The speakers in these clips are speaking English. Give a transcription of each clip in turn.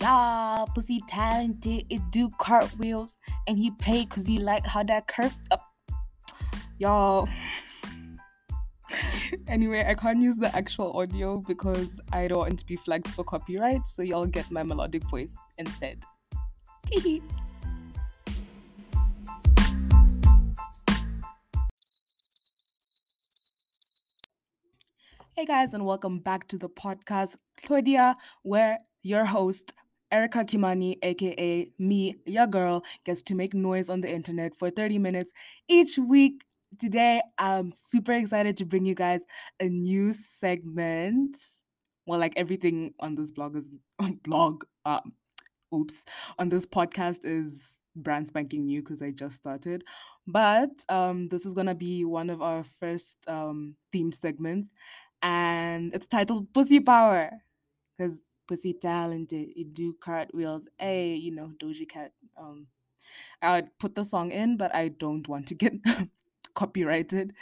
Y'all, pussy talented, it do cartwheels, and he paid cause he like how that curved up. Y'all. anyway, I can't use the actual audio because I don't want to be flagged for copyright, so y'all get my melodic voice instead. Hey guys, and welcome back to the podcast Claudia, where your host, Erika Kimani, aka me, your girl, gets to make noise on the internet for 30 minutes each week. Today, I'm super excited to bring you guys a new segment. Well, like everything on this blog is blog, um, oops, on this podcast is brand spanking new because I just started. But um, this is gonna be one of our first um, theme segments, and it's titled Pussy Power because pussy talented, it do cartwheels. Hey, you know, Doja Cat. Um, I'd put the song in, but I don't want to get copyrighted.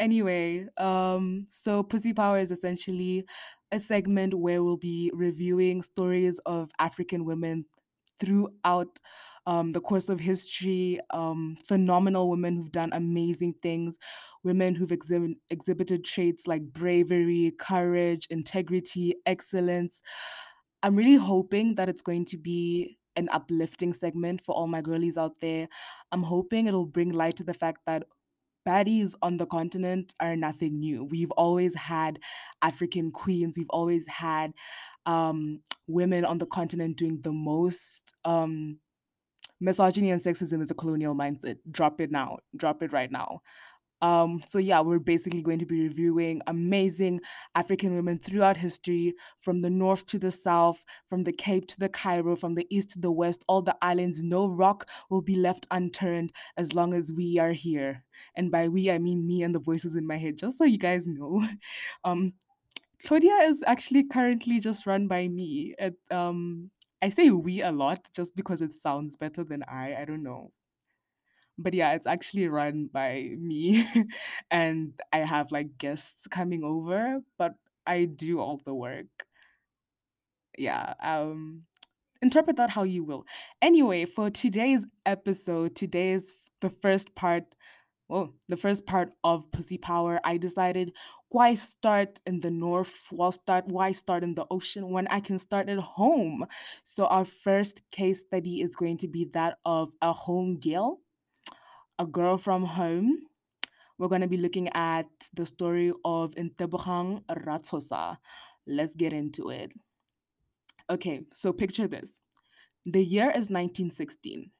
Anyway, um, so Pussy Power is essentially a segment where we'll be reviewing stories of African women throughout um, the course of history, um, phenomenal women who've done amazing things, women who've exhibit, exhibited traits like bravery, courage, integrity, excellence. I'm really hoping that it's going to be an uplifting segment for all my girlies out there. I'm hoping it'll bring light to the fact that baddies on the continent are nothing new. We've always had African queens, we've always had um, women on the continent doing the most. Um, misogyny and sexism is a colonial mindset. Drop it now. Drop it right now. Um, so yeah, we're basically going to be reviewing amazing African women throughout history, from the north to the south, from the Cape to the Cairo, from the east to the west, all the islands. No rock will be left unturned as long as we are here. And by we, I mean me and the voices in my head, just so you guys know. Um, Claudia is actually currently just run by me. At, um, I say we a lot just because it sounds better than I. I don't know but yeah, it's actually run by me, and I have like guests coming over, but I do all the work. Yeah, um, interpret that how you will. Anyway, for today's episode, today's the first part. Well, the first part of Pussy Power, I decided why start in the north? Why start? Why start in the ocean when I can start at home? So our first case study is going to be that of a home girl a girl from home. We're going to be looking at the story of Ntebogang Ratshosa. Let's get into it. Okay, so picture this. The year is 1916.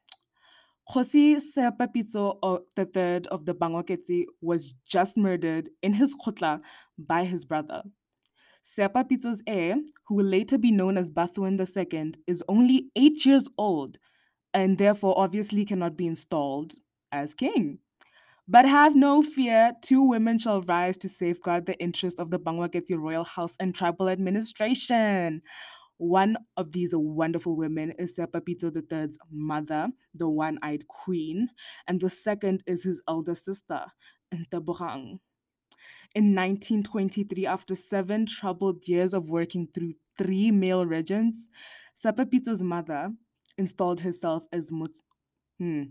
Kgosi Seepapitso III of the Bangwaketse was just murdered in his khotla by his brother. Seepapitso's heir, who will later be known as Bathoen II, is only eight years old and therefore obviously cannot be installed as king. But have no fear, two women shall rise to safeguard the interests of the Bangwaketse royal house and tribal administration. One of these wonderful women is Seepapitso III's mother, the one eyed queen, and the second is his elder sister, Ntebogang. In 1923, after seven troubled years of working through three male regents, Seepapitso's mother installed herself as Mut. Hmm,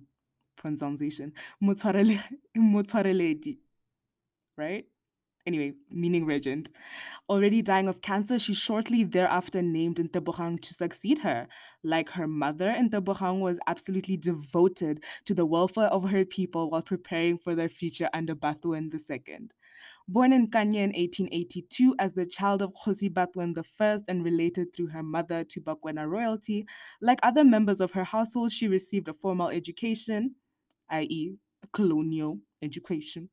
pronunciation. Motsoaledi. Right? Anyway, meaning regent. Already dying of cancer, she shortly thereafter named Ntebogang to succeed her. Like her mother, Ntebogang was absolutely devoted to the welfare of her people while preparing for their future under Bathoen II. Born in Kanye in 1882 as the child of Kgosi Bathoen I and related through her mother to Bakwena royalty, like other members of her household, she received a formal education, i.e., colonial education,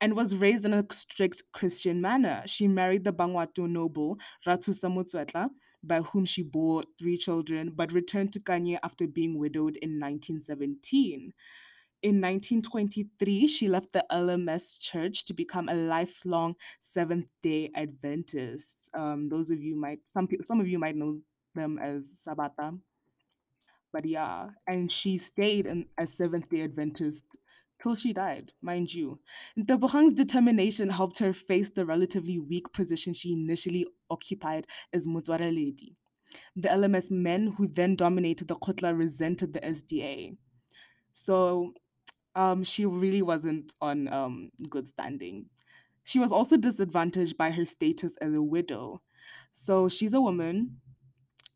and was raised in a strict Christian manner. She married the Bangwato noble Ratshosa Motswetla, by whom she bore three children, but returned to Kanye after being widowed in 1917. In 1923, she left the LMS church to become a lifelong Seventh Day Adventist. Um, those of you might some some of you might know them as Sabata, but yeah, and she stayed in a Seventh day Adventist till she died, mind you. Ntebogang's determination helped her face the relatively weak position she initially occupied as Motswaraledi. The LMS men who then dominated the Khotla resented the SDA. So um, she really wasn't on um, good standing. She was also disadvantaged by her status as a widow. So she's a woman,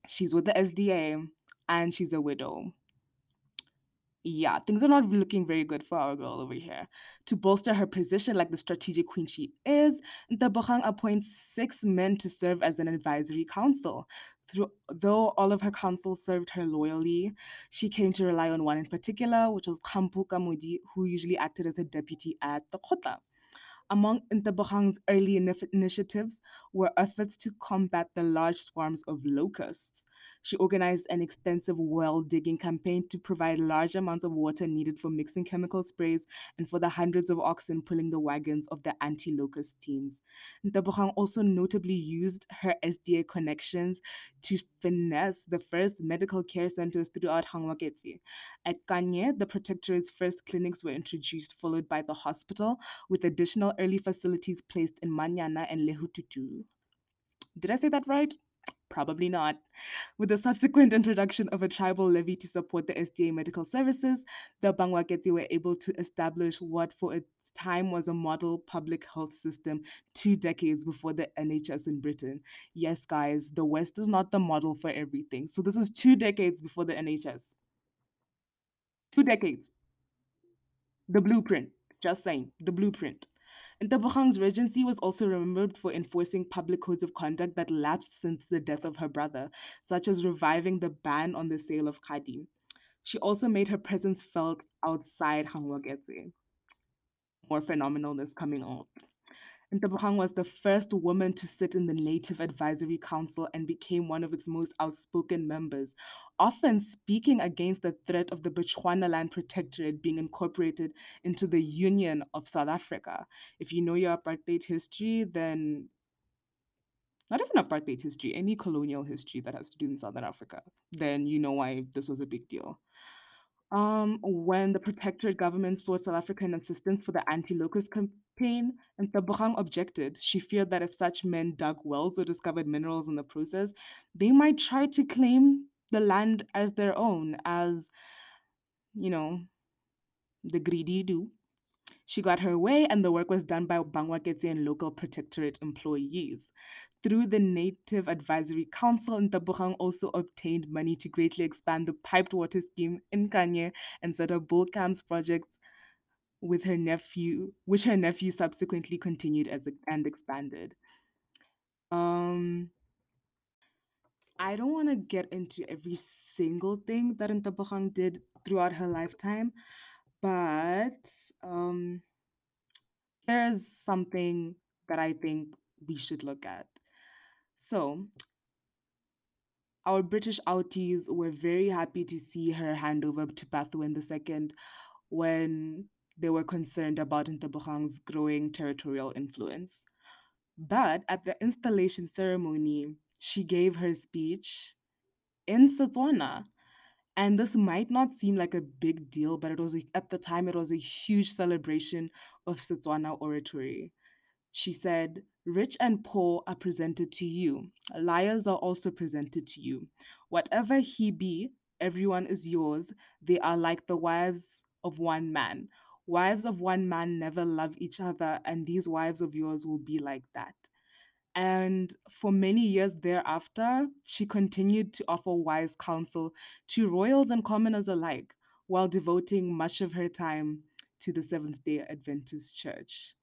she's with the SDA, and she's a widow. Yeah, things are not looking very good for our girl over here. To bolster her position like the strategic queen she is, Ntebogang appoints six men to serve as an advisory council. Through, though all of her council served her loyally, she came to rely on one in particular, which was Kampu Kamudi, who usually acted as a deputy at the Khotla. Among Ntebogang's early initiatives were efforts to combat the large swarms of locusts. She organized an extensive well digging campaign to provide large amounts of water needed for mixing chemical sprays and for the hundreds of oxen pulling the wagons of the anti locust teams. Ntebogang also notably used her SDA connections to finesse the first medical care centers throughout Bangwaketse. At Kanye, the protectorate's first clinics were introduced, followed by the hospital, with additional early facilities placed in Manyana and Lehututu. Did I say that right? Probably not. With the subsequent introduction of a tribal levy to support the SDA medical services, the Bangwaketse were able to establish what for its time was a model public health system two decades before the NHS in Britain. Yes, guys, the West is not the model for everything. So this is two decades before the NHS. Two decades. The blueprint. Just saying, the blueprint. Ntebogang's regency was also remembered for enforcing public codes of conduct that lapsed since the death of her brother, such as reviving the ban on the sale of khadi. She also made her presence felt outside Bangwaketse. More phenomenalness coming out. Ntebogang was the first woman to sit in the Native Advisory Council and became one of its most outspoken members, often speaking against the threat of the Bechuanaland Protectorate being incorporated into the Union of South Africa. If you know your apartheid history, then not even apartheid history, any colonial history that has to do in Southern Africa, then you know why this was a big deal. Um, when the protectorate government sought South African assistance for the anti-locust campaign, and Ntebogang objected. She feared that if such men dug wells or discovered minerals in the process, they might try to claim the land as their own, as you know, the greedy do. She got her way, and the work was done by Bangwaketse and local protectorate employees. Through the Native Advisory Council, Ntebogang also obtained money to greatly expand the piped water scheme in Kanye and set up bull camps projects with her nephew, which her nephew subsequently continued as and expanded. Um, I don't want to get into every single thing that Ntebogang did throughout her lifetime, but um, there's something that I think we should look at. So, our British outies were very happy to see her hand over to Bathoen II when they were concerned about Ntebogang's growing territorial influence. But at the installation ceremony, she gave her speech in Setswana. And this might not seem like a big deal, but it was a, at the time it was a huge celebration of Setswana oratory. She said, Rich and poor are presented to you. Liars are also presented to you. Whatever he be, everyone is yours. They are like the wives of one man. Wives of one man never love each other, and these wives of yours will be like that. And for many years thereafter, she continued to offer wise counsel to royals and commoners alike, while devoting much of her time to the Seventh day Adventist Church.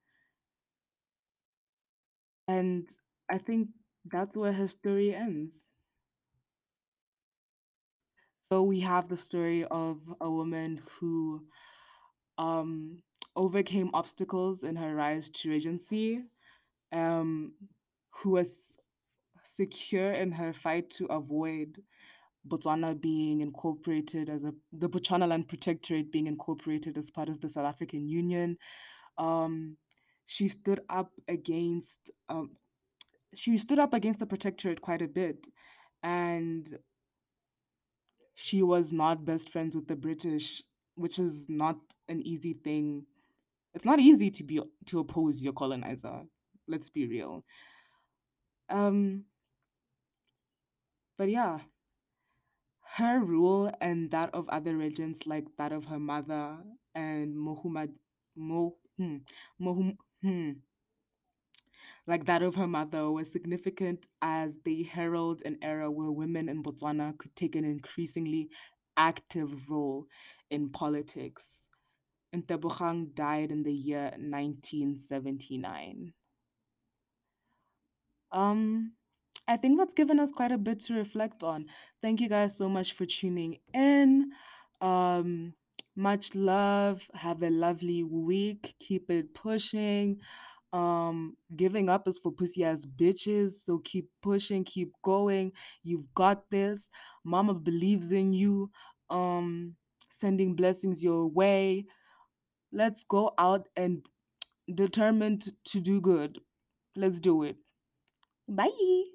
And I think that's where her story ends. So we have the story of a woman who um, overcame obstacles in her rise to regency, um, who was secure in her fight to avoid Botswana being incorporated as a the Bechuanaland Protectorate being incorporated as part of the South African Union. Um, she stood up against um, she stood up against the protectorate quite a bit, and she was not best friends with the British, which is not an easy thing. It's not easy to be to oppose your colonizer. Let's be real. Um, But yeah, her rule and that of other regents, like that of her mother and Muhammad, Mo, hmm, Mohum, hmm, like that of her mother, was significant as they herald an era where women in Botswana could take an increasingly active role in politics. Ntebogang died in the year 1979. Um, I think that's given us quite a bit to reflect on. Thank you guys so much for tuning in. Um, much love. Have a lovely week. Keep it pushing. Um, giving up is for pussy ass bitches. So keep pushing, keep going. You've got this. Mama believes in you. Um, sending blessings your way. Let's go out and determined to do good. Let's do it. Bye.